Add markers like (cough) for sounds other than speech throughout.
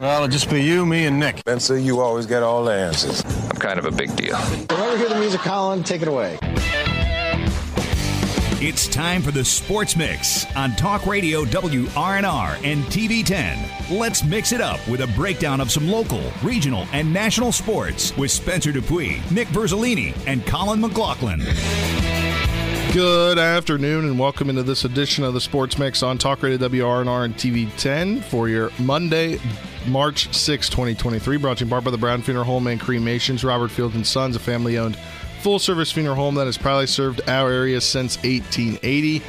Well, it'll just be you, me, and Nick. Spencer, you always get all the answers. I'm kind of a big deal. Whenever you hear the music, Colin, take it away. It's time for the Sports Mix on Talk Radio WRNR and TV10. Let's mix it up with a breakdown of some local, regional, and national sports with Spencer Dupuis, Nick Verzolini, and Colin McLaughlin. Good afternoon and welcome into this edition of the Sports Mix on Talk Radio WRNR and TV10 for your Monday, March 6, 2023. Brought to you by the Brown Funeral Home and Cremations, Robert Field and Sons, a family-owned full-service funeral home that has proudly served our area since 1880.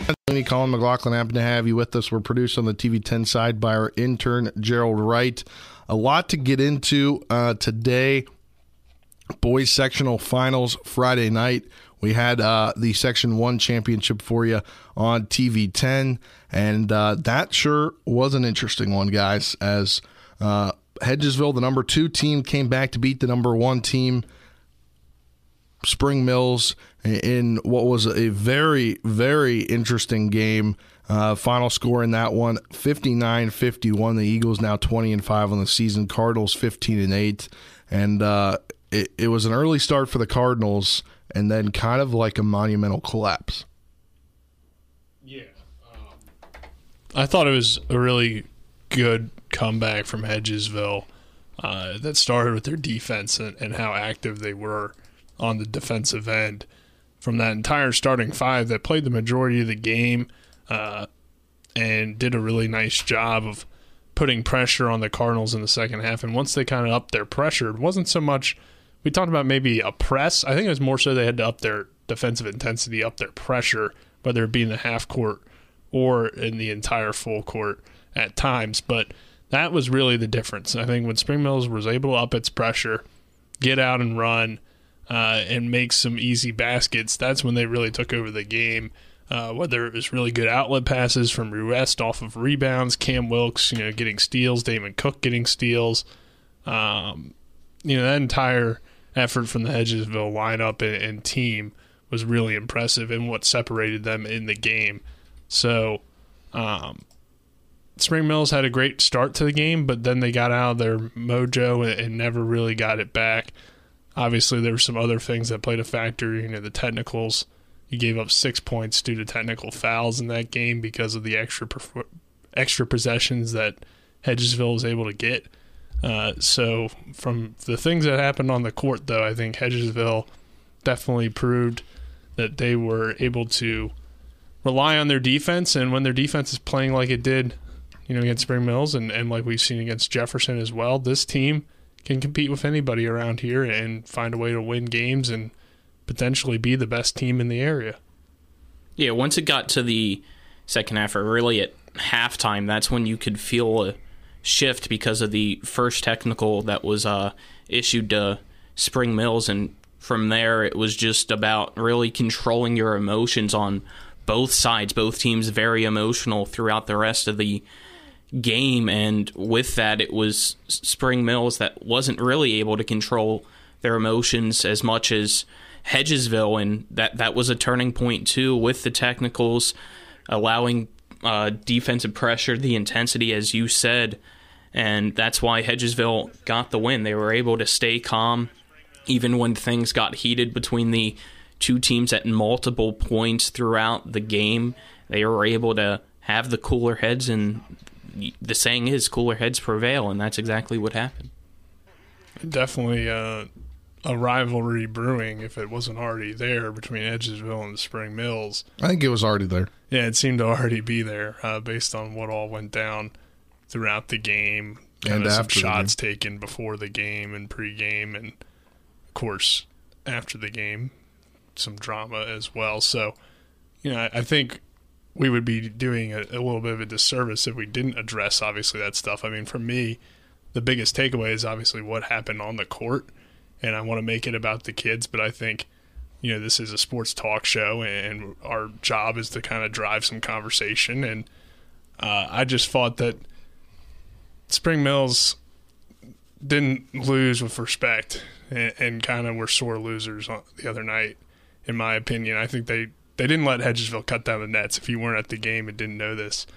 Colin McLaughlin, happy to have you with us. We're produced on the TV10 side by our intern Gerald Wright. A lot to get into uh, today. Boys sectional finals Friday night. We had uh, the Section 1 championship for you on TV 10, and uh, that sure was an interesting one, guys, as uh, Hedgesville, the number two team, came back to beat the number one team, Spring Mills, in what was a very, very interesting game. Uh, final score in that one 59 51. The Eagles now 20 and 5 on the season, Cardinals 15 and 8. And uh, it, it was an early start for the Cardinals and then kind of like a monumental collapse. Yeah. Um, I thought it was a really good comeback from Hedgesville uh, that started with their defense and, and, how active they were on the defensive end. From that entire starting five that played the majority of the game uh, and did a really nice job of putting pressure on the Cardinals in the second half. And once they kind of upped their pressure, it wasn't so much – we talked about maybe a press. I think it was more so they had to up their defensive intensity, up their pressure, whether it be in the half court or in the entire full court at times. But that was really the difference. I think when Spring Mills was able to up its pressure, get out and run, uh, and make some easy baskets, that's when they really took over the game. Uh, whether it was really good outlet passes from Ruest off of rebounds, Cam Wilkes, you know, getting steals, Damon Cook getting steals. Um, you know, that entire effort from the Hedgesville lineup and, and team was really impressive and what separated them in the game. So, um, Spring Mills had a great start to the game, but then they got out of their mojo and, and, never really got it back. Obviously, there were some other things that played a factor. You know, the technicals. You gave up six points due to technical fouls in that game because of the extra extra possessions that Hedgesville was able to get. Uh, so, from the things that happened on the court, though, I think Hedgesville definitely proved that they were able to rely on their defense. And when their defense is playing like it did, you know, against Spring Mills and, and like we've seen against Jefferson as well, this team can compete with anybody around here and find a way to win games and potentially be the best team in the area. Yeah, once it got to the second half, or really at halftime, that's when you could feel a shift because of the first technical that was uh, issued to Spring Mills, and from there it was just about really controlling your emotions on both sides. Both teams very emotional throughout the rest of the game, and with that, it was Spring Mills that wasn't really able to control their emotions as much as Hedgesville, and that that was a turning point too with the technicals, allowing uh, defensive pressure, the intensity, as you said, and that's why Hedgesville got the win. They were able to stay calm even when things got heated between the two teams at multiple points throughout the game. They were able to have the cooler heads, and the saying is cooler heads prevail, and that's exactly what happened. Definitely uh, a rivalry brewing if it wasn't already there between Hedgesville and the Spring Mills. I think it was already there. Yeah, it seemed to already be there uh, based on what all went down throughout the game. And after some shots taken before the game and pre-game, and of course after the game, some drama as well. So, you know, I, I think we would be doing a, a, little bit of a disservice if we didn't address obviously that stuff. I mean, for me, the biggest takeaway is obviously what happened on the court, and I want to make it about the kids, but I think you know this is a sports talk show, and our job is to kind of drive some conversation. And uh, I just thought that Spring Mills didn't lose with respect and, and kind of were sore losers the other night, in my opinion. I think they, they didn't let Hedgesville cut down the nets. If you weren't at the game and didn't know this,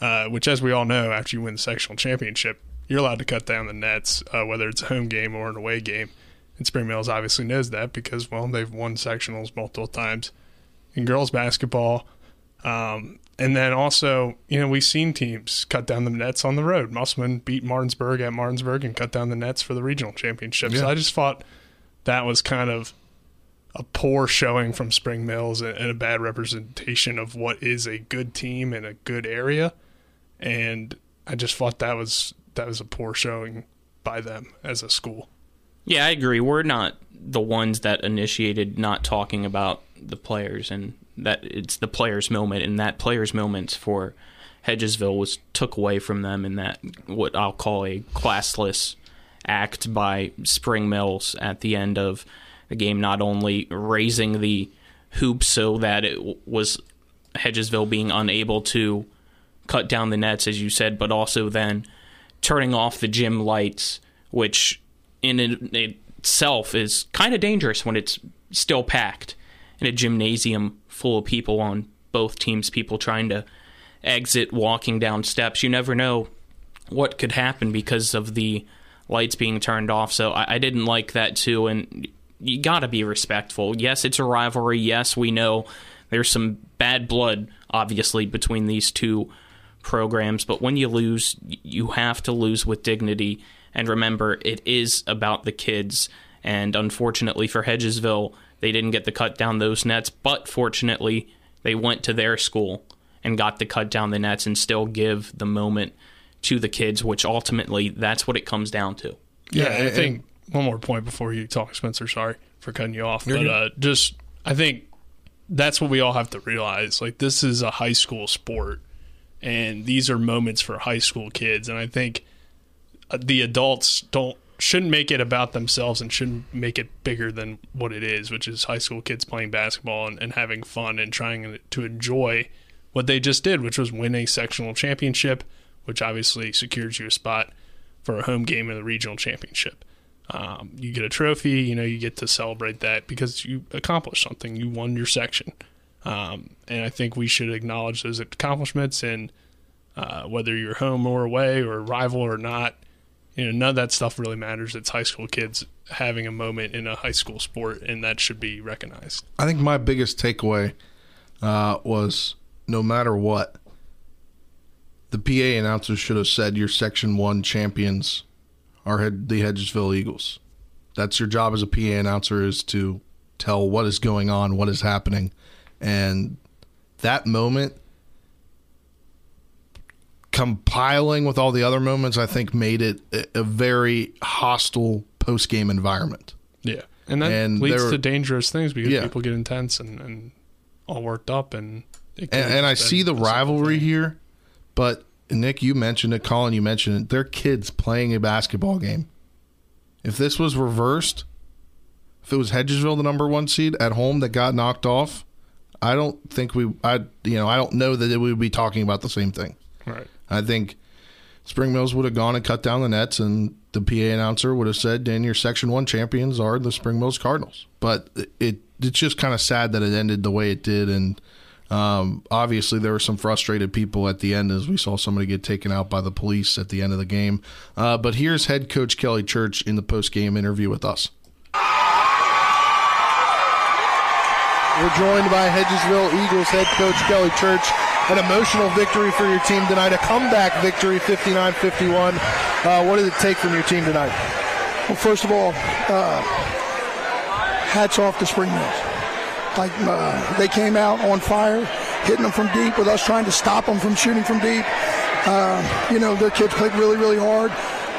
uh, which, as we all know, after you win the sectional championship, you're allowed to cut down the nets, uh, whether it's a home game or an away game. And Spring Mills obviously knows that because, well, they've won sectionals multiple times in girls basketball. Um, and then also, you know, we've seen teams cut down the nets on the road. Musselman beat Martinsburg at Martinsburg and cut down the nets for the regional championship. Yeah. So I just thought that was kind of a poor showing from Spring Mills and a bad representation of what is a good team in a good area. And I just thought that was that was a poor showing by them as a school. Yeah, I agree. We're not the ones that initiated not talking about the players, and that it's the players' moment, and that players' moments for Hedgesville was took away from them in that what I'll call a classless act by Spring Mills at the end of the game, not only raising the hoop so that it was Hedgesville being unable to cut down the nets, as you said, but also then turning off the gym lights, which in itself is kind of dangerous when it's still packed in a gymnasium full of people on both teams, people trying to exit, walking down steps. You never know what could happen because of the lights being turned off. So I, I didn't like that too. And you got to be respectful. Yes, it's a rivalry. Yes, we know there's some bad blood, obviously, between these two programs. But when you lose, you have to lose with dignity. And remember, it is about the kids. And unfortunately for Hedgesville, they didn't get to cut down those nets. But fortunately, they went to their school and got to cut down the nets and still give the moment to the kids, which ultimately that's what it comes down to. Yeah, Yeah, I and- think one more point before you talk, Spencer. Sorry for cutting you off, You're but uh, just I think that's what we all have to realize. Like this is a high school sport, and these are moments for high school kids. And I think uh, the adults don't shouldn't make it about themselves and shouldn't make it bigger than what it is, which is high school kids playing basketball and, and having fun and trying to enjoy what they just did, which was win a sectional championship, which obviously secures you a spot for a home game in the regional championship. Um, you get a trophy, you know, you get to celebrate that because you accomplished something. You won your section. Um, and I think we should acknowledge those accomplishments and uh, whether you're home or away or rival or not, you know, none of that stuff really matters. It's high school kids having a moment in a high school sport, and that should be recognized. I think my biggest takeaway uh, was no matter what, the PA announcers should have said your Section 1 champions are head, the Hedgesville Eagles. That's your job as a PA announcer is to tell what is going on, what is happening. And that moment compiling with all the other moments, I think made it a, very hostile post game environment. Yeah, and that And leads there- to dangerous things because Yeah. people get intense and, and all worked up, and it and, and I see the rivalry here, but Nick, you mentioned it, Colin, you mentioned it. They're kids playing a basketball game. If this was reversed, if it was Hedgesville, the number one seed at home that got knocked off, I don't think we, I, you know, I don't know that we would be talking about the same thing. Right. I think Spring Mills would have gone and cut down the nets, and the PA announcer would have said, "Dan, your Section One champions are the Spring Mills Cardinals." But it it's just kind of sad that it ended the way it did, and um, obviously there were some frustrated people at the end as we saw somebody get taken out by the police at the end of the game. Uh, but here's head coach Kelly Church in the post game interview with us. We're joined by Hedgesville Eagles head coach Kelly Church. An emotional victory for your team tonight, a comeback victory, 59 51. Uh, what did it take from your team tonight? Well, first of all, uh, hats off to Spring Mills. Like uh, they came out on fire, hitting them from deep with us trying to stop them from shooting from deep. Uh, you know, their kids played really, really hard.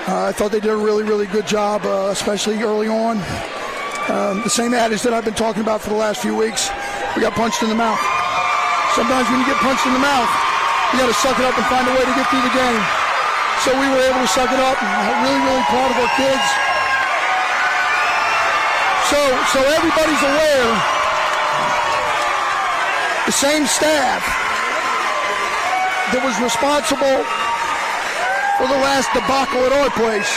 Uh, I thought they did a really, really good job, uh, especially early on. Um, the same adage that I've been talking about for the last few weeks. We got punched in the mouth. Sometimes when you get punched in the mouth, you got to suck it up and find a way to get through the game. So we were able to suck it up. I'm really, really proud of our kids. So, so everybody's aware. The same staff that was responsible for the last debacle at our place,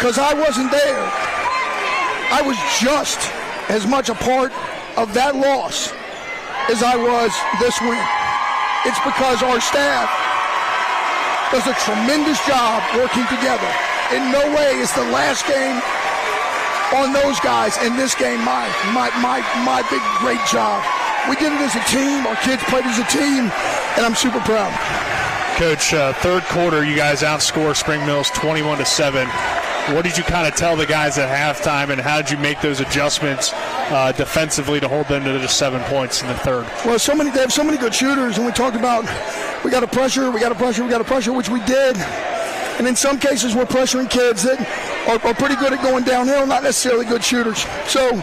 because I wasn't there. I was just as much a part of that loss as I was this win. It's because our staff does a tremendous job working together. in no way is the last game on those guys and this game my my my my big great job. We did it as a team. Our kids played as a team, and I'm super proud. Coach, uh, third quarter, you guys outscore Spring Mills 21 to seven. What did you kind of tell the guys at halftime, and how did you make those adjustments uh, defensively to hold them to just seven points in the third? Well, so many they have so many good shooters, and we talked about we got to pressure, we got to pressure, we got to pressure, which we did. And in some cases, we're pressuring kids that are, are pretty good at going downhill, not necessarily good shooters. So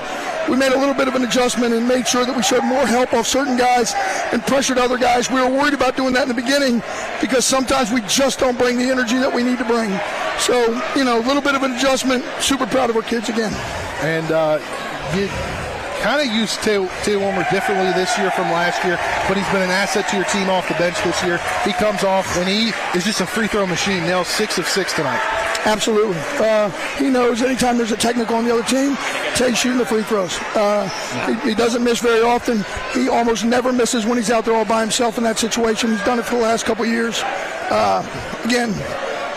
we made a little bit of an adjustment and made sure that we showed more help off certain guys and pressured other guys. We were worried about doing that in the beginning because sometimes we just don't bring the energy that we need to bring. So, you know, a little bit of an adjustment. Super proud of our kids again. And uh, you kind of used Tay, Wilmer differently this year from last year, but he's been an asset to your team off the bench this year. He comes off and he is just a free throw machine. Nails six of six tonight. Absolutely. Uh, he knows anytime there's a technical on the other team, Tay's shooting the free throws. Uh, he, he, doesn't miss very often. He almost never misses when he's out there all by himself in that situation. He's done it for the last couple years. Uh, again,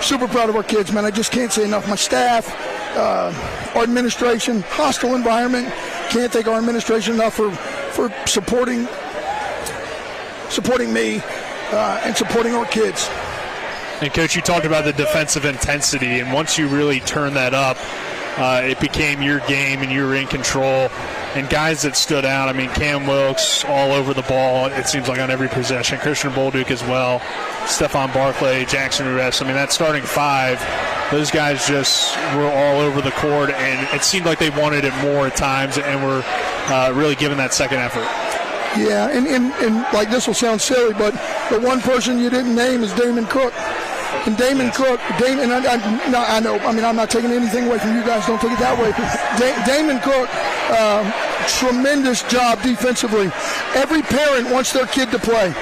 super proud of our kids, man. I just can't say enough. My staff, uh, our administration, hostile environment. Can't thank our administration enough for, for supporting supporting me uh, and supporting our kids. And coach, you talked about the defensive intensity, and once you really turn that up, uh, it became your game, and you were in control. And guys that stood out, I mean, Cam Wilkes all over the ball. It seems like on every possession. Christian Bolduc as well. Stephon Barclay, Jackson Ruess. I mean, that starting five, those guys just were all over the court, and it seemed like they wanted it more at times, and were uh, really giving that second effort. Yeah, and, and, and like this will sound silly, but the one person you didn't name is Damon Cook. And Damon yes. Cook, Damon, I, I, no, I know, I mean, I'm not taking anything away from you guys, don't take it that way. Da- Damon Cook, um, tremendous job defensively. Every parent wants their kid to play.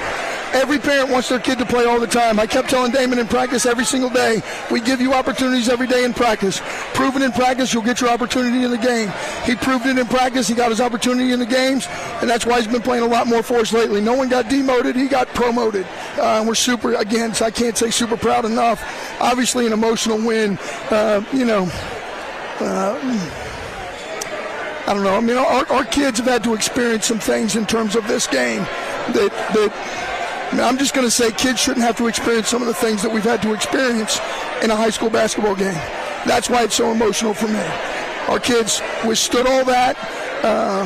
Every parent wants their kid to play all the time. I kept telling Damon in practice every single day, we give you opportunities every day in practice. Proven in practice, you'll get your opportunity in the game. He proved it in practice. He got his opportunity in the games, and that's why he's been playing a lot more for us lately. No one got demoted. He got promoted. Uh, we're super, again, I can't say super proud enough. Obviously, an emotional win. Uh, you know, uh, I don't know. I mean, our, our kids have had to experience some things in terms of this game that that I mean, I'm just going to say kids shouldn't have to experience some of the things that we've had to experience in a high school basketball game. That's why it's so emotional for me. Our kids withstood all that. Uh,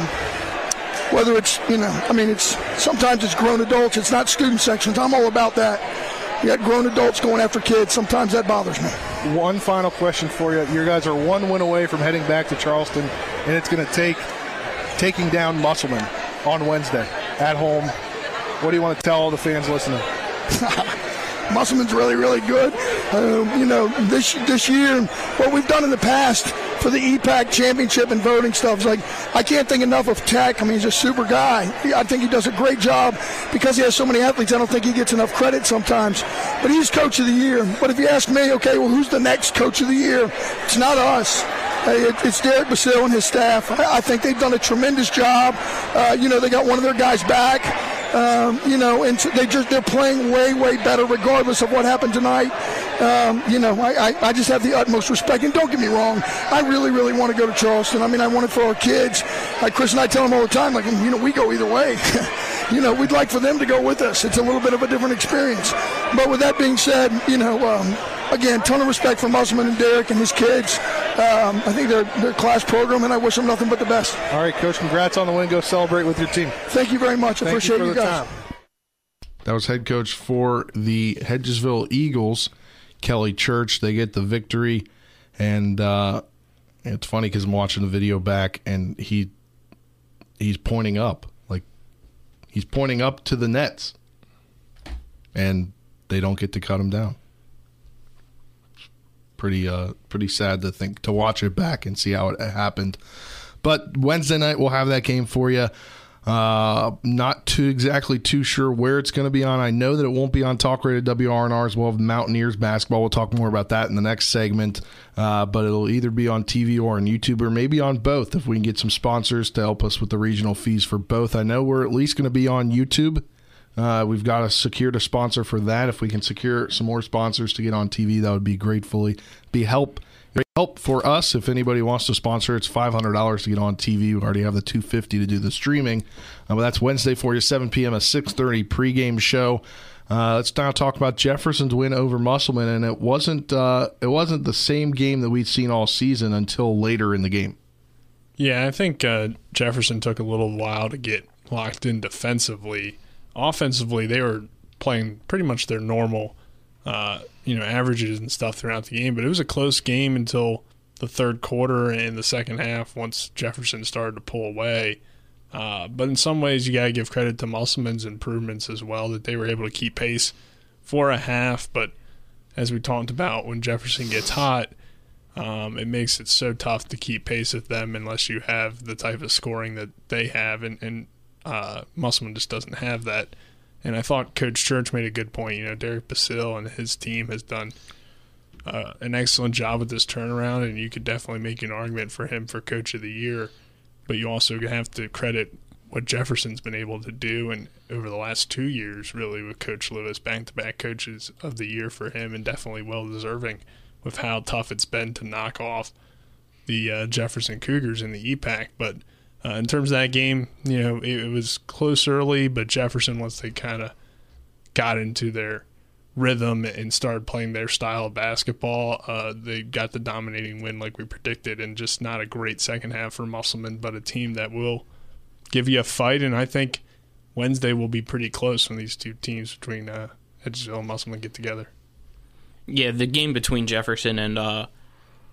whether it's, you know, I mean, it's sometimes it's grown adults, it's not student sections. I'm all about that. You got grown adults going after kids. Sometimes that bothers me. One final question for you. You guys are one win away from heading back to Charleston, and it's going to take taking down Musselman on Wednesday at home what do you want to tell all the fans listening? (laughs) Musselman's really, really good. Um, you know, this this year, what we've done in the past for the EPAC championship and voting stuff is like, I can't think enough of Tech. I mean, he's a super guy. I think he does a great job because he has so many athletes. I don't think he gets enough credit sometimes. But he's coach of the year. But if you ask me, okay, well, who's the next coach of the year? It's not us. It's Derek Basile and his staff. I think they've done a tremendous job. Uh, you know, they got one of their guys back. Um, you know, and they just they're playing way way better regardless of what happened tonight. Um, you know, I, I, I, just have the utmost respect. And don't get me wrong, I really really want to go to Charleston. I mean, I want it for our kids. Like Chris and I tell them all the time, like you know, we go either way. (laughs) you know, we'd like for them to go with us. It's a little bit of a different experience. But with that being said, you know. Um, again, ton of respect for Musselman and Derek and his kids. Um, I think they're, they're a class program, and I wish them nothing but the best. All right, Coach, congrats on the win. Go celebrate with your team. Thank you very much. I Thank appreciate you, you guys. Time. That was head coach for the Hedgesville Eagles, Kelly Church. They get the victory, and uh, it's funny because I'm watching the video back, and he he's pointing up, like he's pointing up to the nets, and they don't get to cut him down pretty uh pretty sad to think to watch it back and see how it happened. But Wednesday night we'll have that game for you. Uh, not too exactly too sure where it's going to be on. I know that it won't be on Talk Radio WRNR as well as Mountaineers basketball. We'll talk more about that in the next segment. Uh, but it'll either be on TV or on YouTube or maybe on both if we can get some sponsors to help us with the regional fees for both. I know we're at least going to be on YouTube Uh, we've got a secured a sponsor for that. If we can secure some more sponsors to get on TV, that would be gratefully be help help for us. If anybody wants to sponsor, it's five hundred dollars to get on TV. We already have the two fifty to do the streaming. Uh, but that's Wednesday for you, seven p.m. a six thirty pregame show. Uh, let's now talk about Jefferson's win over Musselman, and it wasn't uh, it wasn't the same game that we'd seen all season until later in the game. Yeah, I think uh, Jefferson took a little while to get locked in defensively. Offensively, they were playing pretty much their normal, uh, you know, averages and stuff throughout the game. But it was a close game until the third quarter and the second half. Once Jefferson started to pull away, uh, but in some ways, you got to give credit to Musselman's improvements as well that they were able to keep pace for a half. But as we talked about, when Jefferson gets hot, um, it makes it so tough to keep pace with them unless you have the type of scoring that they have, and, and uh, Musselman just doesn't have that. And I thought Coach Church made a good point. You know, Derek Basile and his team has done uh, an excellent job with this turnaround, and you could definitely make an argument for him for Coach of the Year. But you also have to credit what Jefferson's been able to do, and over the last two years, really, with Coach Lewis, back-to-back coaches of the year for him, and definitely well deserving with how tough it's been to knock off the uh, Jefferson Cougars in the EPAC. But uh, in terms of that game, you know, it, it was close early, but Jefferson, once they kind of got into their rhythm and started playing their style of basketball, uh, they got the dominating win like we predicted, and just not a great second half for Musselman, but a team that will give you a fight. And I think Wednesday will be pretty close when these two teams between uh, and Musselman get together. Yeah, the game between Jefferson and uh,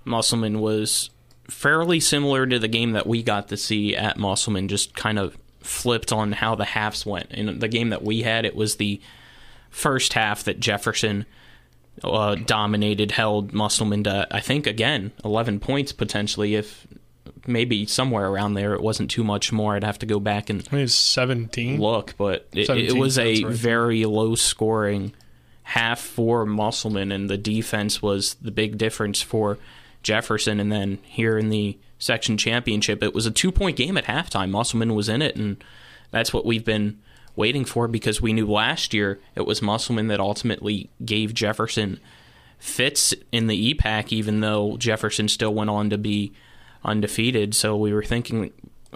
Musselman was fairly similar to the game that we got to see at Musselman, just kind of flipped on how the halves went. In the game that we had, it was the first half that Jefferson uh, dominated, held Musselman to, I think, again, 11 points potentially, if maybe somewhere around there. It wasn't too much more. I'd have to go back and I mean, 17. look, but it, 17 it was a right. very low scoring half for Musselman, and the defense was the big difference for Jefferson. And then here in the section championship, it was a two point game at halftime. Musselman was in it, and that's what we've been waiting for because we knew last year it was Musselman that ultimately gave Jefferson fits in the EPAC, even though Jefferson still went on to be undefeated. So we were thinking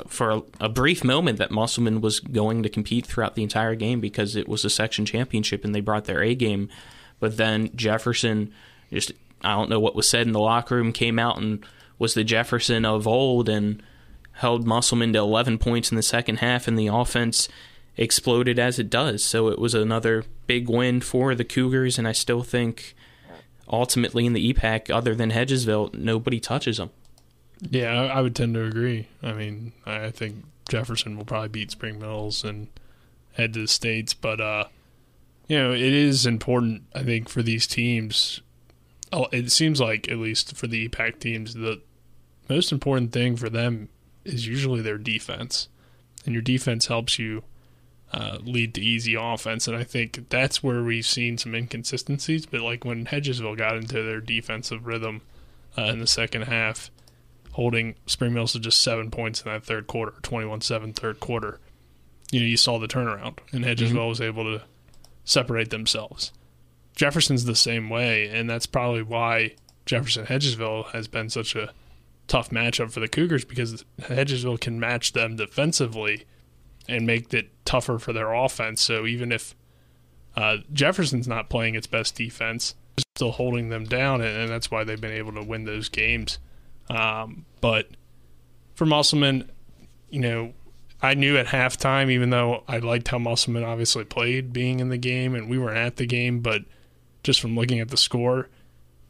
for a, a brief moment that Musselman was going to compete throughout the entire game because it was a section championship and they brought their A game. But then Jefferson just I don't know what was said in the locker room came out and was the Jefferson of old and held Musselman to 11 points in the second half and the offense exploded as it does. So it was another big win for the Cougars and I still think ultimately in the EPAC other than Hedgesville nobody touches them. Yeah, I, would tend to agree. I mean, I think Jefferson will probably beat Spring Mills and head to the states, but uh, you know, it is important. I think for these teams, it seems like at least for the EPAC teams, the most important thing for them is usually their defense, and your defense helps you uh, lead to easy offense. And I think that's where we've seen some inconsistencies. But like when Hedgesville got into their defensive rhythm uh, in the second half holding Spring Mills to just seven points in that third quarter, 21 7 third quarter. You know, you saw the turnaround, and Hedgesville was able to separate themselves. Jefferson's the same way, and that's probably why Jefferson Hedgesville has been such a tough matchup for the Cougars because Hedgesville can match them defensively and make it tougher for their offense. So even if uh, Jefferson's not playing its best defense, still holding them down, and, that's why they've been able to win those games. Um, but for Musselman, you know, I knew at halftime, even though I liked how Musselman obviously played being in the game and we weren't at the game, but just from looking at the score,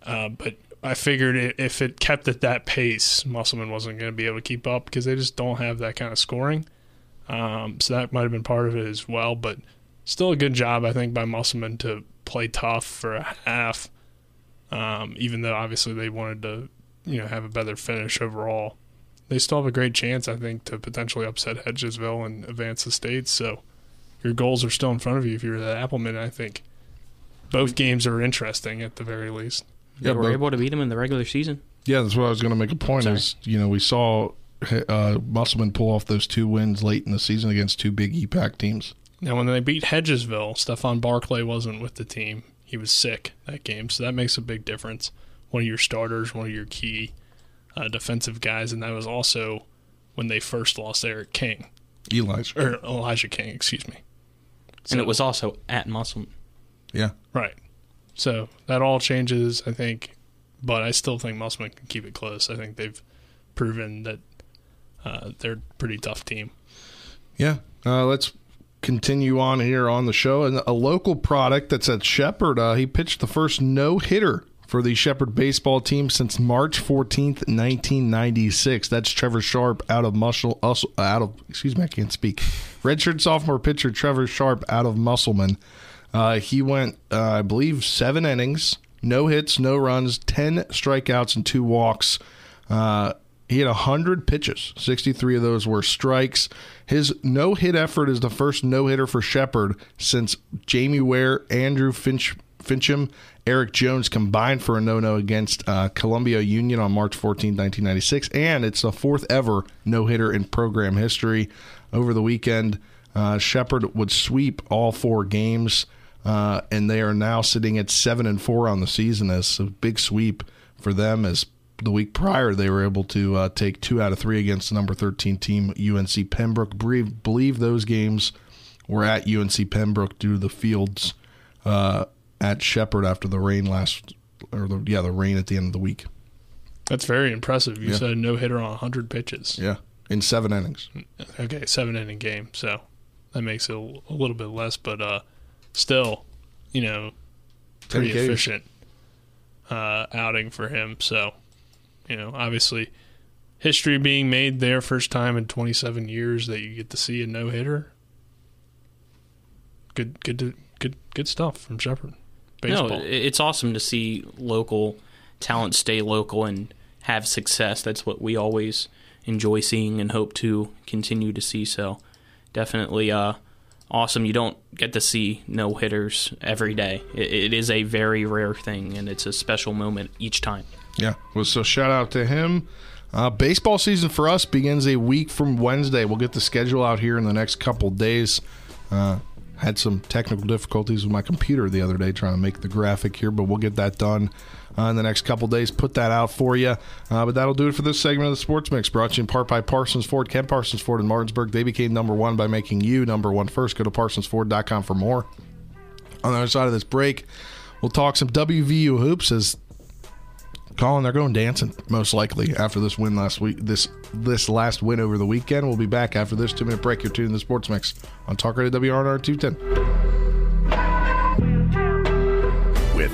uh, but I figured it, if it kept at that pace, Musselman wasn't going to be able to keep up because they just don't have that kind of scoring. Um, so that might have been part of it as well, but still a good job, I think, by Musselman to play tough for a half, um, even though obviously they wanted to you know have a better finish overall. They still have a great chance, I think, to potentially upset Hedgesville and advance the state. So your goals are still in front of you if you're the Applemen. I think both games are interesting at the very least. They Yeah, were but- able to beat them in the regular season. Yeah, that's what I was going to make a point. Sorry. Is you know we saw uh, Musselman pull off those two wins late in the season against two big EPAC teams. Now, when they beat Hedgesville, Stephon Barclay wasn't with the team. He was sick that game, so that makes a big difference. One of your starters, one of your key uh, defensive guys, and that was also when they first lost Eric King. Elijah. Or Elijah King, excuse me. and it was also at Muscle. Yeah. Right. So that all changes, I think, but I still think Musselman can keep it close. I think they've proven that uh, they're a pretty tough team. Yeah. Uh, let's continue on here on the show. And a local product that's at Shepherd, uh, he pitched the first no hitter for the Shepherd baseball team since March 14th, 1996. That's Trevor Sharp out of Muscle, out of, excuse me, I can't speak. Redshirt sophomore pitcher Trevor Sharp out of Musselman. Uh, he went, uh, I believe, seven innings, no hits, no runs, 10 strikeouts, and two walks. Uh, he had 100 pitches. 63 of those were strikes. His no hit effort is the first no hitter for Shepherd since Jamie Ware, Andrew Finch, Fincham, Eric Jones combined for a no no against uh, Columbia Union on March 14, 1996. And it's the fourth ever no hitter in program history. Over the weekend, uh, Shepherd would sweep all four games. Uh, and they are now sitting at seven and four on the season as a big sweep for them as the week prior, they were able to uh, take two out of three against the number 13 team, UNC Pembroke. Believe, believe those games were at UNC Pembroke due to the fields uh, at Shepherd after the rain last, or the, yeah, the rain at the end of the week. That's very impressive. You Yeah. said no hitter on 100 pitches. Yeah, in seven innings. Okay, seven inning game. So that makes it a, a little bit less, but uh, still, you know, pretty 10 efficient uh, outing for him. So, you know, obviously, history being made there, first time in 27 years that you get to see a no hitter. Good, good, to, good, good stuff from Shepherd. Baseball. No, it's awesome to see local talent stay local and have success. That's what we always enjoy seeing and hope to continue to see. So, definitely uh, awesome. You don't get to see no hitters every day. It, it is a very rare thing, and it's a special moment each time. Yeah. Well, so shout out to him. Uh, baseball season for us begins a week from Wednesday. We'll get the schedule out here in the next couple days. Uh, had some technical difficulties with my computer the other day trying to make the graphic here, but we'll get that done uh, in the next couple days. Put that out for you. Uh, but that'll do it for this segment of the Sports Mix, brought to you in part by Parsons Ford. Kent Parsons Ford in Martinsburg. They became number one by making you number one first. Go to parsonsford.com for more. On the other side of this break, we'll talk some WVU hoops as Colin, they're going dancing most likely after this win last week. This this last win over the weekend. We'll be back after this two minute break. You're tuning the Sports Mix on Talk Radio WRNR two ten.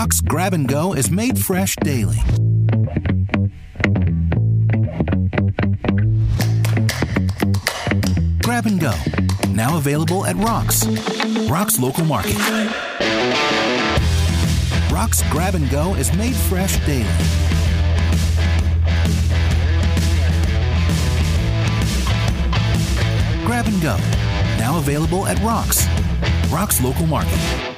Rock's Grab and Go is made fresh daily. Grab and Go, now available at Rock's. Rock's local market. Rock's Grab and Go is made fresh daily. Grab and Go, now available at Rock's. Rock's local market.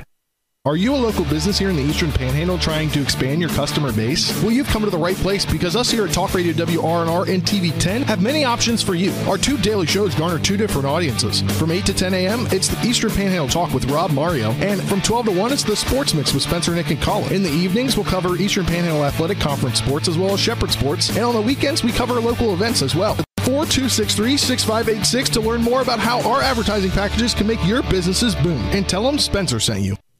Are you a local business here in the Eastern Panhandle trying to expand your customer base? Well, you've come to the right place because us here at Talk Radio WRNR and TV10 have many options for you. Our two daily shows garner two different audiences. From 8 to 10 a.m., it's the Eastern Panhandle Talk with Rob Mario, and from 12 to 1, it's the Sports Mix with Spencer, Nick, and Colin. In the evenings, we'll cover Eastern Panhandle Athletic Conference sports as well as Shepherd sports, and on the weekends, we cover local events as well. 264-263-6586 to learn more about how our advertising packages can make your businesses boom. And tell them Spencer sent you.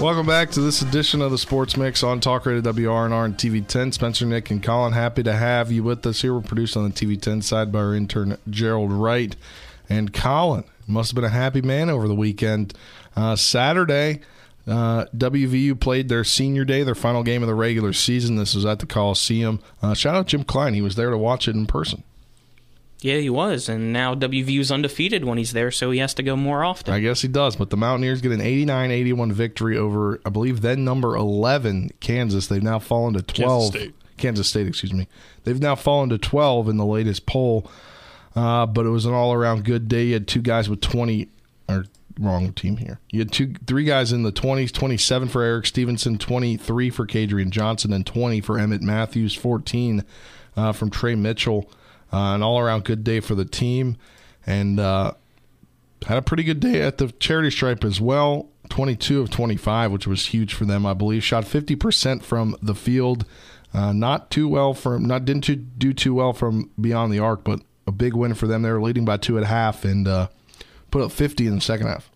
Welcome back to this edition of the Sports Mix on Talk Radio WRNR and TV 10. Spencer, Nick, and Colin, happy to have you with us here. We're produced on the TV 10 side by our intern Gerald Wright. And Colin must have been a happy man over the weekend. Uh, Saturday, uh, WVU played their senior day, their final game of the regular season. This was at the Coliseum. Uh, shout out Jim Klein. He was there to watch it in person. Yeah, he was, and now WVU's undefeated when he's there, so he has to go more often. I guess he does, but the Mountaineers get an 89-81 victory over, I believe, then number 11 Kansas. They've now fallen to 12. Kansas State. Kansas State, excuse me. They've now fallen to 12 in the latest poll, uh, but it was an all-around good day. You had two guys with 20, or wrong team here. You had two, three guys in the 20s, 27 for Erik Stevenson, 23 for Kedrian Johnson, and 20 for Emmitt Matthews, 14 uh, from Tre Mitchell. Uh, an all around good day for the team, and uh, had a pretty good day at the charity stripe as well. 22 of 25, which was huge for them, I believe. Shot 50% from the field. Uh, not too well from, not didn't too, do too well from beyond the arc, but a big win for them. They were leading by two at half and uh, put up 50 in the second half.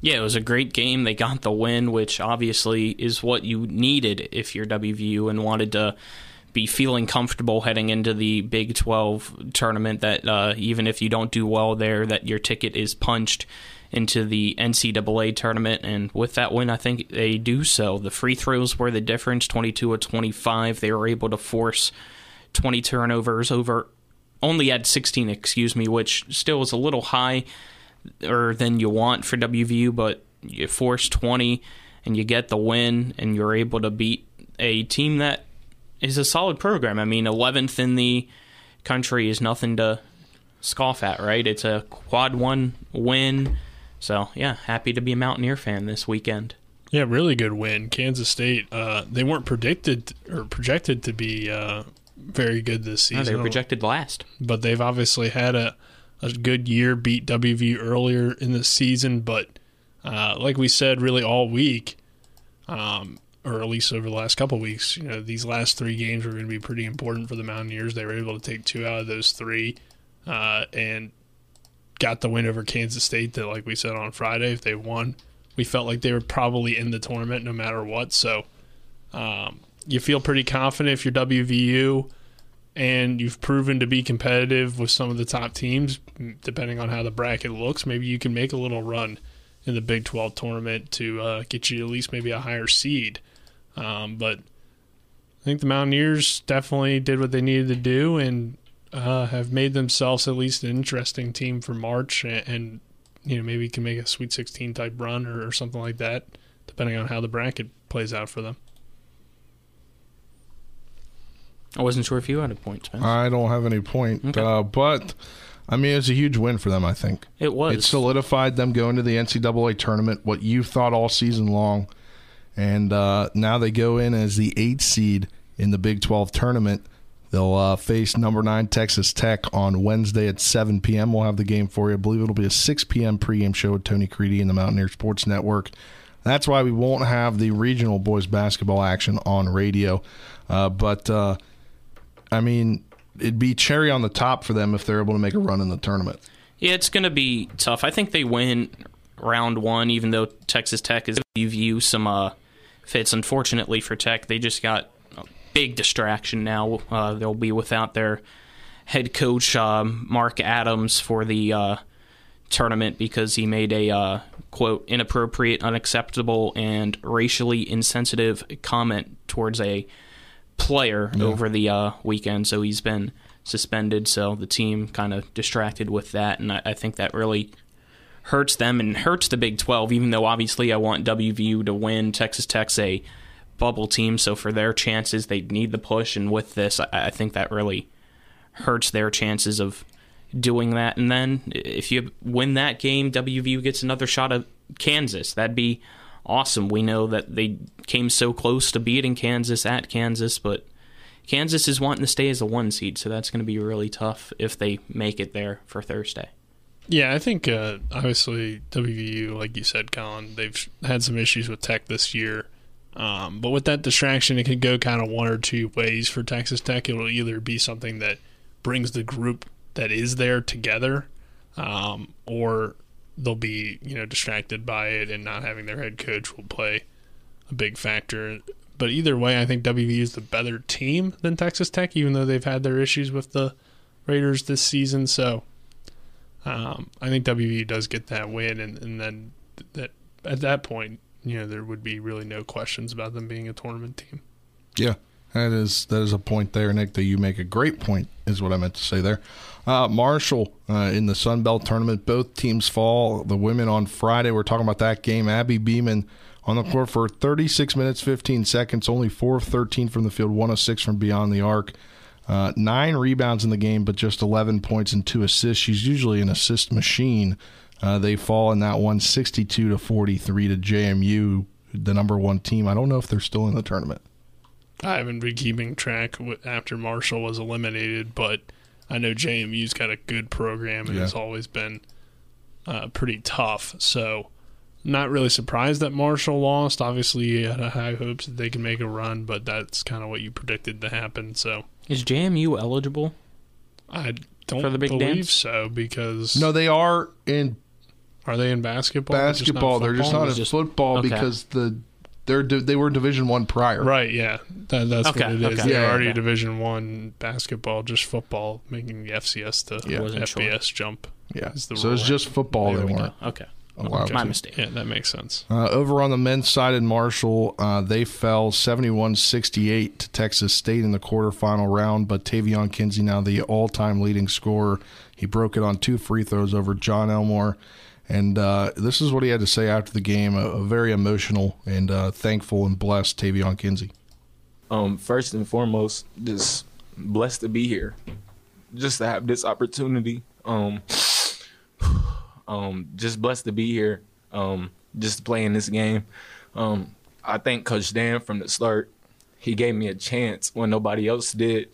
Yeah, it was a great game. They got the win, which obviously is what you needed if you're WVU and wanted to be feeling comfortable heading into the Big 12 tournament that uh, even if you don't do well there, that your ticket is punched into the NCAA tournament. And with that win, I think they do so. The free throws were the difference 22 of 25. They were able to force 20 turnovers over, only had 16, excuse me, which still is a little high or than you want for WVU, but you force 20 and you get the win and you're able to beat a team that is a solid program. I mean, 11th in the country is nothing to scoff at, right? It's a quad one win. So, yeah, happy to be a Mountaineer fan this weekend. Yeah, really good win. Kansas State, uh, they weren't predicted or projected to be uh, very good this season. No, they were projected last. But they've obviously had a, a good year, beat WV earlier in the season. But uh, like we said, really all week, um, or at least over the last couple weeks, you know, these last three games were going to be pretty important for the Mountaineers. They were able to take two out of those three, uh, and got the win over Kansas State. That, like we said on Friday, if they won, we felt like they were probably in the tournament no matter what. So, um, you feel pretty confident if you're WVU, and you've proven to be competitive with some of the top teams. Depending on how the bracket looks, maybe you can make a little run in the Big 12 tournament to uh, get you at least maybe a higher seed. Um, but I think the Mountaineers definitely did what they needed to do and uh, have made themselves at least an interesting team for March, and, and you know maybe can make a Sweet 16 type run or, or, something like that, depending on how the bracket plays out for them. I wasn't sure if you had a point, Spence. I don't have any point, okay. uh, but I mean it's a huge win for them. I think it was. It solidified them going to the NCAA tournament. What you thought all season long and uh, now they go in as the eight seed in the Big 12 tournament. They'll uh, face number nine Texas Tech on Wednesday at 7 p.m. We'll have the game for you. I believe it'll be a 6 p.m. pregame show with Tony Caridi and the Mountaineer Sports Network. That's why we won't have the regional boys basketball action on radio. Uh, but, uh, I mean, it'd be cherry on the top for them if they're able to make a run in the tournament. Yeah, it's going to be tough. I think they win round one, even though Texas Tech is you view some uh, fits. Unfortunately for Tech, they just got a big distraction now. Uh, they'll be without their head coach, uh, Mark Adams, for the uh, tournament because he made a uh, quote inappropriate, unacceptable, and racially insensitive comment towards a player yeah. over the uh, weekend. So he's been suspended. So the team kind of distracted with that, and I, I think that really hurts them and hurts the Big 12, even though obviously I want WVU to win. Texas Tech's a bubble team, so for their chances, they need the push. And with this, I, I think that really hurts their chances of doing that. And then if you win that game, WVU gets another shot at Kansas. That'd be awesome. We know that they came so close to beating Kansas at Kansas, but Kansas is wanting to stay as a one seed, so that's going to be really tough if they make it there for Thursday. Yeah, I think uh, obviously WVU, like you said, Colin, they've had some issues with Tech this year. Um, but with that distraction, it can go kind of one or two ways for Texas Tech. It'll either be something that brings the group that is there together, um, or they'll be you know distracted by it and not having their head coach will play a big factor. But either way, I think WVU is the better team than Texas Tech, even though they've had their issues with the Raiders this season. So um, I think WVU does get that win, and, and then that at that point, you know, there would be really no questions about them being a tournament team. Yeah, that is that is a point there, Nick. That you make a great point is what I meant to say there. Uh, Marshall uh, in the Sun Belt tournament, both teams fall. The women on Friday. We're talking about that game. Abby Beeman on the court for 36 minutes 15 seconds, only four of 13 from the field, one of six from beyond the arc. Uh, nine rebounds in the game, but just 11 points and two assists. She's usually an assist machine. Uh, they fall in that one 62 to 43 to JMU, the number one team. I don't know if they're still in the tournament. I haven't been keeping track after Marshall was eliminated, but I know JMU's got a good program and yeah. has always been uh, pretty tough. So, not really surprised that Marshall lost. Obviously, you had high hopes that they can make a run, but that's kind of what you predicted to happen. So, is JMU eligible? I don't for the big believe dance? so because no, they are in. Are they in basketball? Basketball. They're just not, they're just not in football okay. because the they're they were Division One prior. Right. Yeah. That, that's okay, what it is. Okay. They're yeah, already yeah. Division One basketball, just football, making the FCS to yeah. FBS sure. jump. Yeah. so it's just football. There they weren't. Okay. Okay. My mistake. Yeah, that makes sense. Uh, over on the men's side in Marshall, uh, they fell 71 68 to Texas State in the quarterfinal round, but Taevion Kinsey, now the all time leading scorer, he broke it on two free throws over Jon Elmore. And uh, this is what he had to say after the game a, a very emotional and uh, thankful and blessed Taevion Kinsey. Um, first and foremost, just blessed to be here, just to have this opportunity. Um, um, just blessed to be here, um, just playing this game. Um, I thank Coach Dan from the start. He gave me a chance when nobody else did.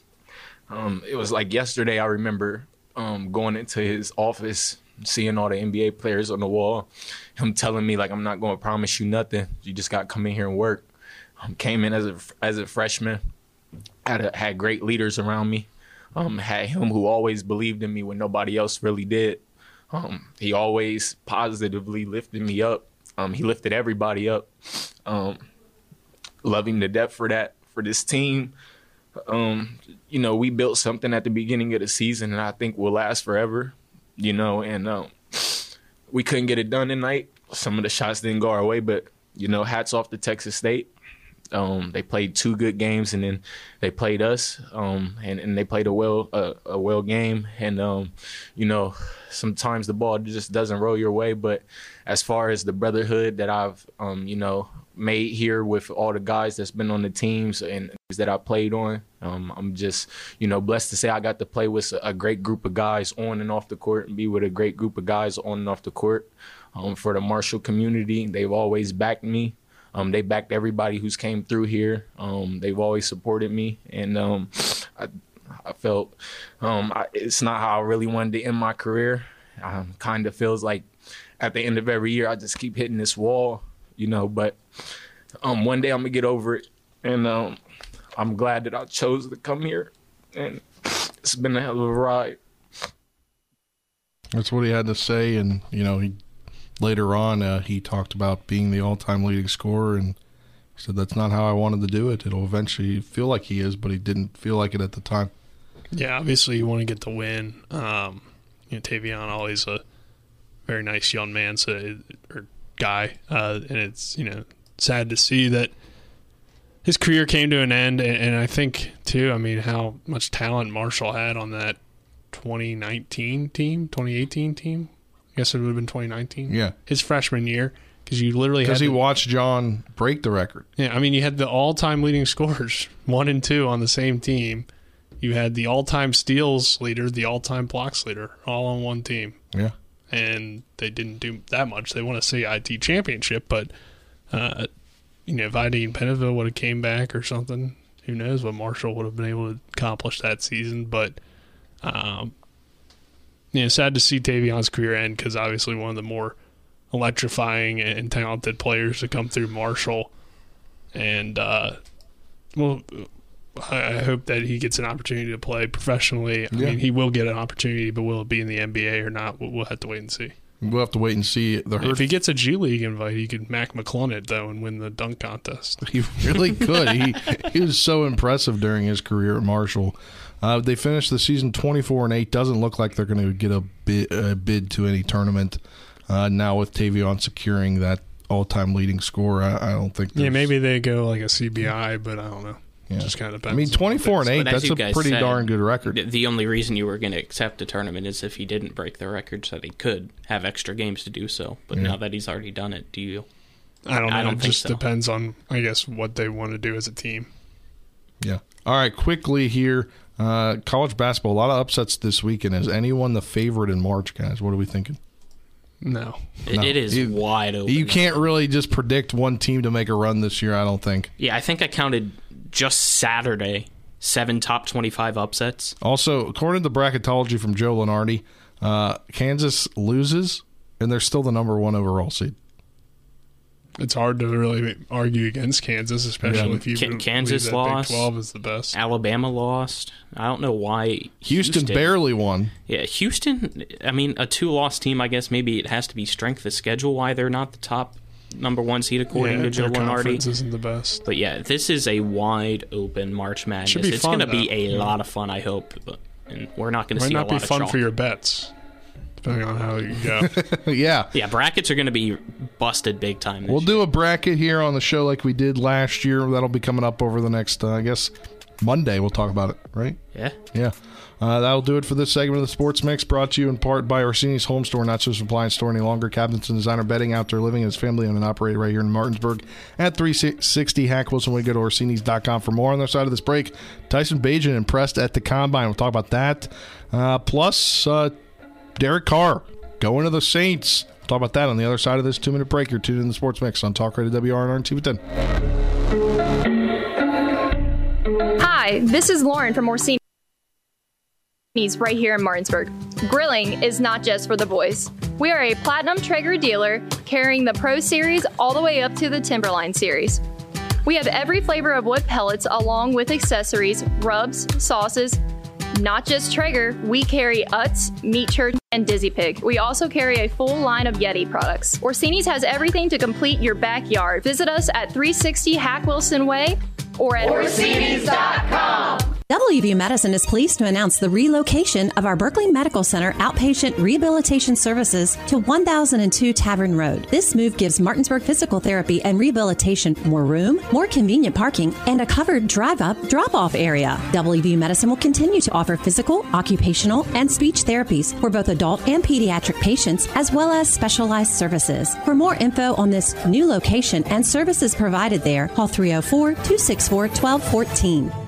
Um, it was like yesterday. I remember um, going into his office, seeing all the NBA players on the wall, him telling me like, "I'm not going to promise you nothing. You just got to come in here and work." Um, came in as a as a freshman, had a, had great leaders around me. Um, had him who always believed in me when nobody else really did. Um, he always positively lifted me up. Um, he lifted everybody up. Um, love him for that for this team. Um, you know, we built something at the beginning of the season, and I think will last forever. You know, and um, we couldn't get it done tonight. Some of the shots didn't go our way, but you know, hats off to Texas State. Um, they played two good games, and then they played us, um, and, and they played a well a, a well game. And um, you know, sometimes the ball just doesn't roll your way. But as far as the brotherhood that I've um, you know made here with all the guys that's been on the teams and that I played on, um, I'm just you know blessed to say I got to play with a great group of guys on and off the court, and be with a great group of guys on and off the court. Um, for the Marshall community, they've always backed me. Um, they backed everybody who's came through here. Um, they've always supported me, and um, I, I felt um, I, it's not how I really wanted to end my career. Um, kind of feels like at the end of every year, I just keep hitting this wall, you know. But um, one day I'm gonna get over it, and I'm glad that I chose to come here, and it's been a hell of a ride. That's what he had to say, and you know he later on, uh, he talked about being the all-time leading scorer, and he said that's not how I wanted to do it. It'll eventually feel like he is, but he didn't feel like it at the time. Yeah, obviously you want to get the win. Um, you know, Taevion always a very nice young man, so or guy, uh, and it's you know sad to see that his career came to an end. And, and I think too, I mean, how much talent Marshall had on that 2019 team, 2018 team guess it would have been 2019. Yeah, his freshman year because you literally because he watched Jon break the record. Yeah, I mean you had the all-time leading scorers (laughs) one and two on the same team, you had the all-time steals leader, the all-time blocks leader, all on one team. Yeah. And they didn't do that much. They won a CIT championship, but uh, you know, if Ajdin Penava would have came back or something, who knows what Marshall would have been able to accomplish that season. But um, you know, sad to see Taevion's career end because obviously one of the more electrifying and talented players to come through Marshall, and uh, well, I hope that he gets an opportunity to play professionally. I Yeah. mean, he will get an opportunity, but will it be in the NBA or not? We'll, have to wait and see. We'll have to wait and see. The If he gets a G League invite, he could Mac McClung it though and win the dunk contest. (laughs) He really could. he he was so impressive during his career at Marshall. Uh, they finished the season twenty four and eight. Doesn't look like they're going to get a bid, a bid to any tournament uh, now with Taevion securing that all time leading score. I, I don't think. Yeah, maybe they go like a CBI, but I don't know. Yeah. Just kind of I mean, twenty four and eight. But That's a pretty said, darn good record. The only reason you were going to accept the tournament is if he didn't break the record, so that he could have extra games to do so. But Yeah. now that he's already done it, do you? I don't know. I don't it just so. depends on, I guess, what they want to do as a team. Yeah. All right. Quickly here, uh, college basketball. A lot of upsets this weekend. Is anyone the favorite in March, guys? What are we thinking? No. It, No. it is You- wide open. You can't really just predict one team to make a run this year. I don't think. Yeah, I think I counted just Saturday seven top twenty-five upsets. Also, according to bracketology from Joe Lunardi, uh, Kansas loses, and they're still the number one overall seed. It's hard to really argue against Kansas, especially Yeah. if you Ka- believe Kansas that lost. Big Twelve is the best. Alabama lost. I don't know why. Houston, barely won. Yeah, Houston. I mean, a two-loss team. I guess maybe it has to be strength of schedule why they're not the top number one seed according yeah, to Joe their Lunardi. conference isn't the best. But yeah, this is a wide open March Madness. It's going to be a Yeah. lot of fun. I hope, but, and we're not going to Might see a not lot be of fun chalk. for your bets, depending on how you go. (laughs) yeah. Yeah, brackets are going to be busted big time. This We'll do a bracket here on the show like we did last year. That'll be coming up over the next, uh, I guess, Monday. We'll talk about it, right? Yeah. Yeah. Uh, that'll do it for this segment of the Sports Mix, brought to you in part by Orsini's Home Store, not just an appliance store any longer. Cabinets and designer bedding, outdoor living, and his family owned and operated right here in Martinsburg at 360 Hack Wilson. We go to Orsini's.com for more on their side of this break. Tyson Bagent impressed at the combine. We'll talk about that. Uh, plus, uh, Derek Carr going to the Saints. We'll talk about that on the other side of this two minute break. You're tuned in the Sports Mix on Talk Radio WRNR and TV 10. Hi, this is Lauren from Orsini's right here in Martinsburg. Grilling is not just for the boys. We are a Platinum Traeger dealer carrying the Pro Series all the way up to the Timberline Series. We have every flavor of wood pellets along with accessories, rubs, sauces. Not just Traeger, we carry Utz, Meat Church, and Dizzy Pig. We also carry a full line of Yeti products. Orsini's has everything to complete your backyard. Visit us at 360 Hack Wilson Way or at Orsini's.com. WVU Medicine is pleased to announce the relocation of our Berkeley Medical Center outpatient rehabilitation services to 1002 Tavern Road. This move gives Martinsburg Physical Therapy and Rehabilitation more room, more convenient parking, and a covered drive up drop off area. WVU Medicine will continue to offer physical, occupational, and speech therapies for both adult and pediatric patients, as well as specialized services. For more info on this new location and services provided there, call 304 264 1214.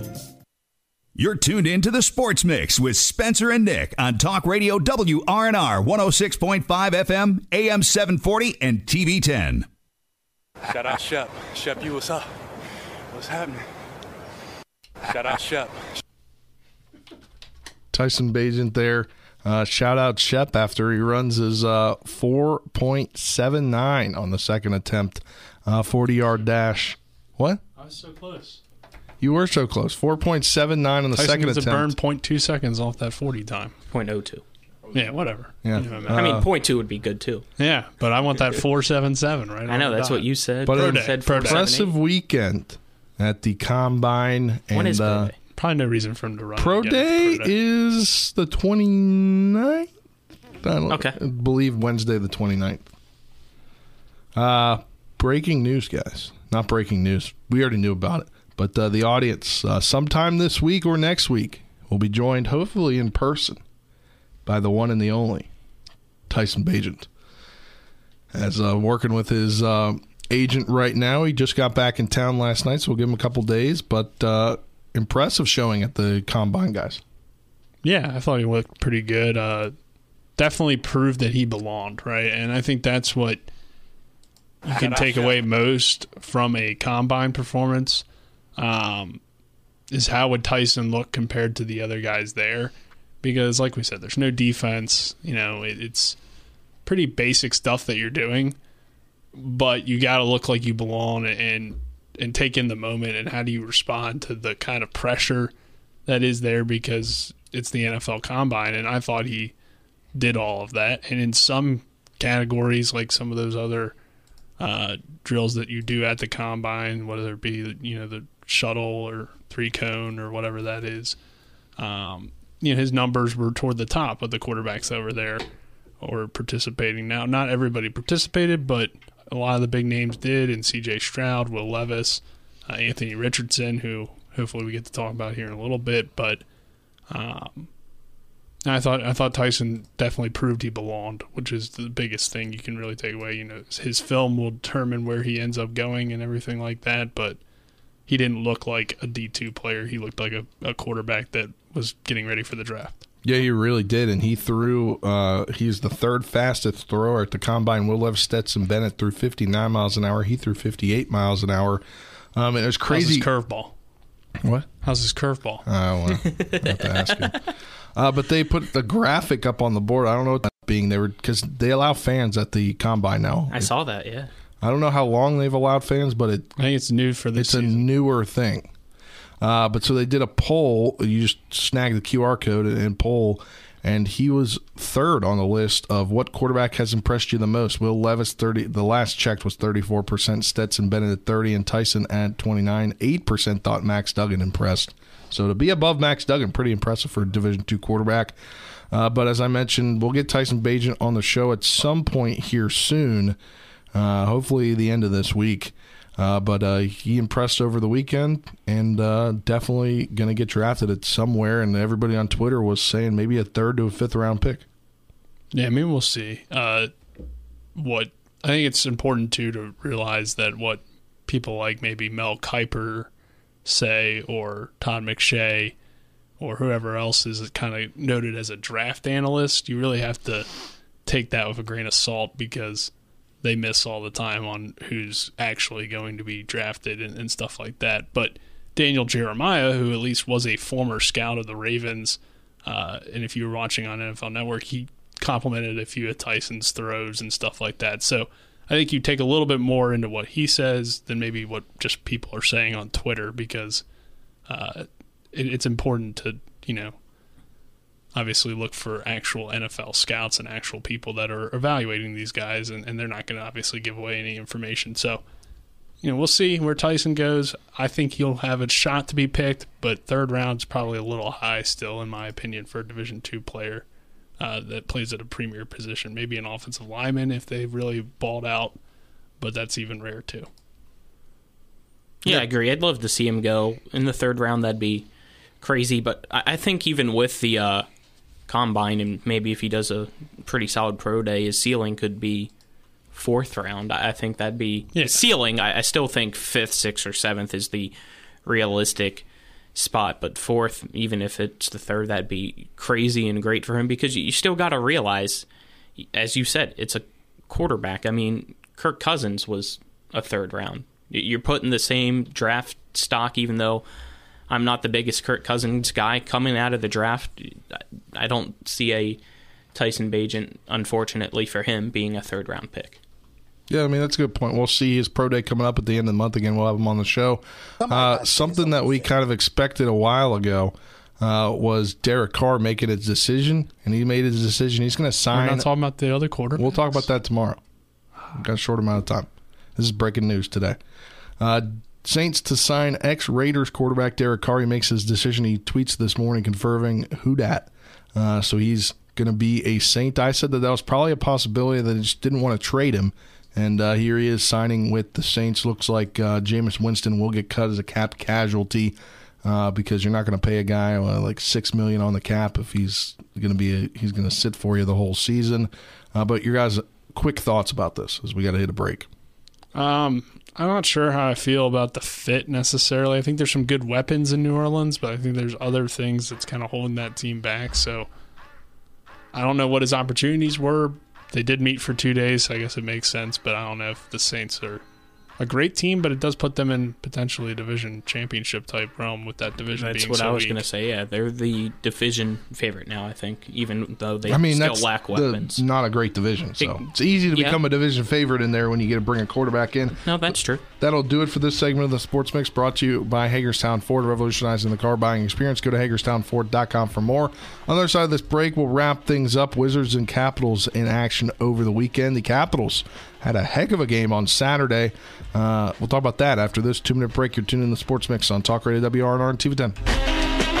You're tuned in to the Sports Mix with Spencer and Nick on Talk Radio WRNR 106.5 FM, AM 740, and TV 10. Shout out Shep. Shep, you what's up? What's happening? Shout out Shep. Tyson Bagent there. Uh, shout out Shep after he runs his uh, 4.79 on the second attempt, uh, 40 yard dash. What? I was so close. You were so close. 4.79 on the Tyson second gets attempt. to burn 0.2 seconds off that 40 time. 0.02. Yeah, whatever. Yeah. You know what I mean, Uh, point two would be good too. Yeah, but I want that (laughs) 477, right? I know that's dot. what you said. But You an said impressive weekend at the combine. And, When is Pro uh, Day? Probably no reason for him to run. Pro again. Day Pro Day. is the 29th. I don't Okay. I believe Wednesday the 29th. Uh, breaking news, guys. Not breaking news. We already knew about it. But uh, the audience, uh, sometime this week or next week, will be joined, hopefully in person, by the one and the only Tyson Bagent. As uh, working with his uh, agent right now, he just got back in town last night, so we'll give him a couple days. But uh, impressive showing at the combine, guys. Yeah, I thought he looked pretty good. Uh, definitely proved that he belonged, right? And I think that's what you can take away most from a combine performance. Um, is how would Tyson look compared to the other guys there? Because, like we said, there's no defense. You know, it, it's pretty basic stuff that you're doing, but you got to look like you belong and and take in the moment. And how do you respond to the kind of pressure that is there? Because it's the NFL Combine, and I thought he did all of that. And in some categories, like some of those other uh, drills that you do at the combine, whether it be you know the shuttle or three cone or whatever that is, um, you know his numbers were toward the top of the quarterbacks over there or participating. Now, not everybody participated, but a lot of the big names did, and C.J. Stroud, Will Levis, uh, Anthony Richardson, who hopefully we get to talk about here in a little bit, but. Um, I thought I thought Tyson definitely proved he belonged, which is the biggest thing you can really take away. You know, his film will determine where he ends up going and everything like that. But he didn't look like a D two player. He looked like a, a quarterback that was getting ready for the draft. Yeah, he really did, and he threw. Uh, he's the third fastest thrower at the combine. Will Lev Stetson Bennett threw 59 miles an hour. He threw 58 miles an hour. Um, and it was crazy. curveball? What? How's his curveball? Oh, well, I have to ask him. (laughs) Uh, but they put the graphic up on the board. I don't know what that being. They were because they allow fans at the combine now. I saw that. Yeah. I don't know how long they've allowed fans, but it I think it's new for this. it's a newer thing. Uh, but so they did a poll. You just snag the QR code and, poll, and he was third on the list of what quarterback has impressed you the most. Will Levis thirty. The last checked was thirty four percent. Stetson Bennett at thirty, and Tyson at twenty nine. Eight percent thought Max Duggan impressed. So to be above Max Duggan, pretty impressive for a Division two quarterback. Uh, but as I mentioned, we'll get Tyson Bagent on the show at some point here soon. Uh, hopefully, the end of this week. Uh, but uh, he impressed over the weekend and uh, definitely going to get drafted at somewhere. And everybody on Twitter was saying maybe a third to a fifth round pick. Yeah, maybe we'll see. Uh, what I think it's important too to realize that what people like maybe Mel Kiper say or Todd McShay or whoever else is kind of noted as a draft analyst, you really have to take that with a grain of salt because they miss all the time on who's actually going to be drafted and, and stuff like that. But Daniel Jeremiah, who at least was a former scout of the Ravens, uh, and if you were watching on NFL Network, he complimented a few of Tyson's throws and stuff like that. So I think you take a little bit more into what he says than maybe what just people are saying on Twitter because uh, it, it's important to, you know, obviously look for actual NFL scouts and actual people that are evaluating these guys, and, and they're not going to obviously give away any information. So, you know, we'll see where Tyson goes. I think he'll have a shot to be picked, but third round's probably a little high still, in my opinion, for a Division two player uh, that plays at a premier position. Maybe an offensive lineman if they really balled out, but that's even rare too. Yeah, I agree. I'd love to see him go in the third round. That'd be crazy. But I, I think even with the uh, combine and maybe if he does a pretty solid pro day, his ceiling could be fourth round. I think that'd be Yeah. ceiling. I, I still think fifth, sixth, or seventh is the realistic spot. But fourth, even if it's the third, that'd be crazy and great for him because you, you still got to realize, as you said, it's a quarterback. I mean, Kirk Cousins was a third round. You're putting the same draft stock, even though I'm not the biggest Kirk Cousins guy coming out of the draft. I don't see a Tyson Bagent, unfortunately for him, being a third round pick. Yeah, I mean that's a good point. We'll see his pro day coming up at the end of the month again. We'll have him on the show. Uh, something that we kind of expected a while ago uh, was Derek Carr making his decision, and he made his decision. He's going to sign. We're not talking about the other quarter. We'll talk about that tomorrow. We've got a short amount of time. This is breaking news today. Uh, Saints to sign ex Raiders quarterback Derek Carr. He makes his decision. He tweets this morning confirming who dat. Uh, so he's going to be a Saint. I said that that was probably a possibility that they just didn't want to trade him. And uh, here he is signing with the Saints. Looks like uh, Jameis Winston will get cut as a cap casualty uh, because you're not going to pay a guy uh, like six million on the cap if he's going to be a, he's going to sit for you the whole season. Uh, but your guys' quick thoughts about this as we got to hit a break. Um, I'm not sure how I feel about the fit necessarily. I think there's some good weapons in New Orleans, but I think there's other things that's kind of holding that team back. So I don't know what his opportunities were. They did meet for two days. So I guess it makes sense, but I don't know if the Saints are a great team, but it does put them in potentially a division championship type realm with that division That's being what so I was going to say. Yeah, they're the division favorite now. I think, even though they I mean, still that's lack the- weapons. not a great division. So It- it's easy to yeah. become a division favorite in there when you get to bring a quarterback in. No, that's true. That'll do it for this segment of the Sports Mix brought to you by Hagerstown Ford, revolutionizing the car buying experience. Go to HagerstownFord.com for more. On the other side of this break, we'll wrap things up. Wizards and Capitals in action over the weekend. The Capitals had a heck of a game on Saturday. Uh, we'll talk about that after this two minute break. You're tuning in the Sports Mix on Talk Radio WRNR and TV 10.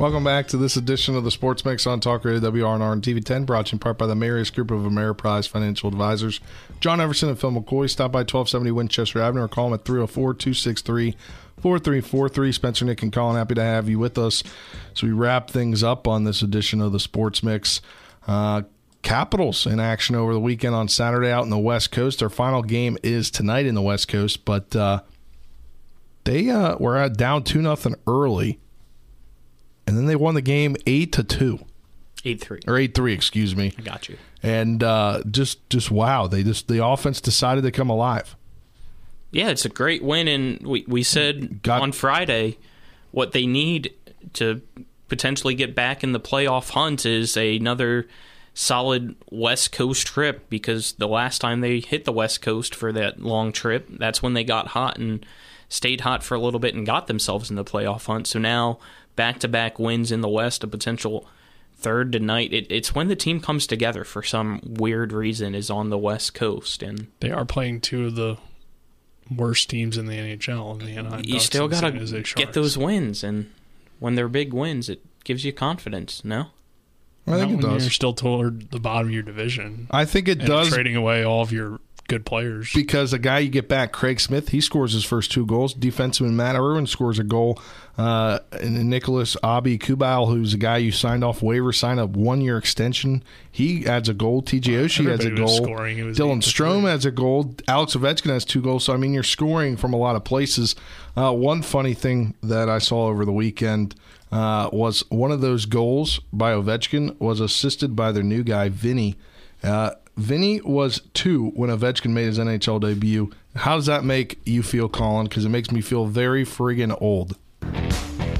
Welcome back to this edition of the Sports Mix on Talk Radio WRNR and TV 10, brought to you in part by the Marius Group of Ameriprise Financial Advisors. John Everson and Phil McCoy. Stop by 1270 Winchester Avenue or call them at 304 263 4343. Spencer, Nick, and Colin, happy to have you with us. So we wrap things up on this edition of the Sports Mix. Uh, Capitals in action over the weekend on Saturday out in the West Coast. Their final game is tonight in the West Coast, but uh, they uh, were down 2 nothing early and then they won the game eight to two. Eight three or eight three, excuse me. I got you. And uh, just just wow, they just the offense decided to come alive. Yeah, it's a great win, and we we said on Friday what they need to potentially get back in the playoff hunt is another solid West Coast trip because the last time they hit the West Coast for that long trip, that's when they got hot and stayed hot for a little bit and got themselves in the playoff hunt. So now back to back wins in the West, a potential third tonight. It, it's when the team comes together for some weird reason is on the West Coast, and they are playing two of the worst teams in the NHL. In the Anaheim you Ducks still got to get those wins, and when they're big wins, it gives you confidence. No, I think Not it when does. You're still toward the bottom of your division. I think it and does Trading away all of your good players. because the guy you get back, Craig Smith, he scores his first two goals. Defenseman Matt Irwin scores a goal. Uh, and Nicolas Aube-Kubel, who's a guy you signed off waiver, signed a one year extension. He adds a goal. TJ Oshie adds a goal. scoring. Dylan Strome adds a goal. Alex Ovechkin has two goals. So I mean, you're scoring from a lot of places. Uh, one funny thing that I saw over the weekend. Uh, was one of those goals by Ovechkin was assisted by their new guy Vinny. Uh, Vinny was two when Ovechkin made his NHL debut. How does that make you feel, Colin? Because it makes me feel very friggin' old.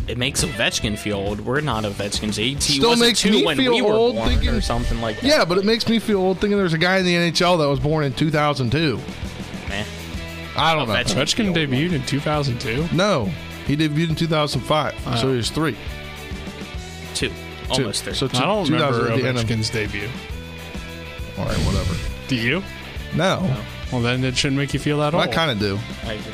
it makes Ovechkin feel old. We're not Ovechkin's age. He Still wasn't makes two me when feel we were old born thinking- or something like that. Yeah, but it makes me feel old thinking there's a guy in the NHL that was born in 2002. Man. I don't know. Ovechkin debuted in 2002. No, he debuted in 2005, so oh. he was three. Two, almost three. So I don't 2000 remember at the end of- Ovechkin's debut. All right, whatever. Do you? No, Well, then it shouldn't make you feel that old. I kind of do. I agree.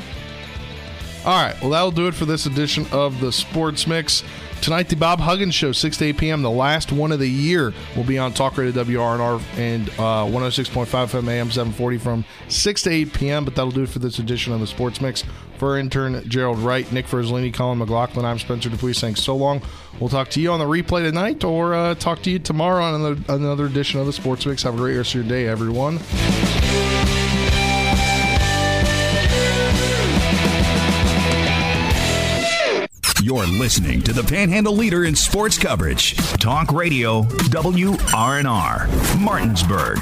All right, well, that'll do it for this edition of the Sports Mix. Tonight, the Bob Huggins Show, 6 to 8 p.m., the last one of the year, will be on Talk Radio WRNR and uh, 106.5 FM AM 740 from 6 to 8 p.m. But that'll do it for this edition of the Sports Mix. For intern Gerald Wright, Nick Verzolini, Colin McLaughlin, I'm Spencer Dupuis saying so long. We'll talk to you on the replay tonight or uh, talk to you tomorrow on another, another edition of the Sports Mix. Have a great rest of your day, everyone. You're listening to the Panhandle leader in sports coverage. Talk Radio WRNR, Martinsburg.